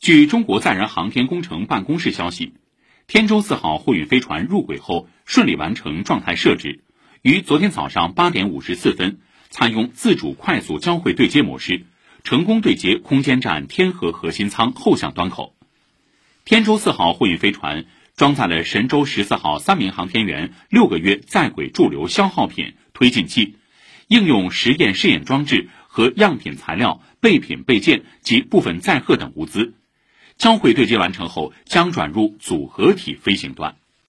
据中国载人航天工程办公室消息，天舟四号货运飞船入轨后顺利完成状态设置，于昨天早上八点五十四分，采用自主快速交会对接模式，成功对接空间站天河核心舱后向端口。天舟四号货运飞船装载了神舟十四号三名航天员六个月在轨驻留消耗品、推进器、应用实验试验装置和样品材料、备品备件及部分载荷等物资。交会对接完成后，将转入组合体飞行段。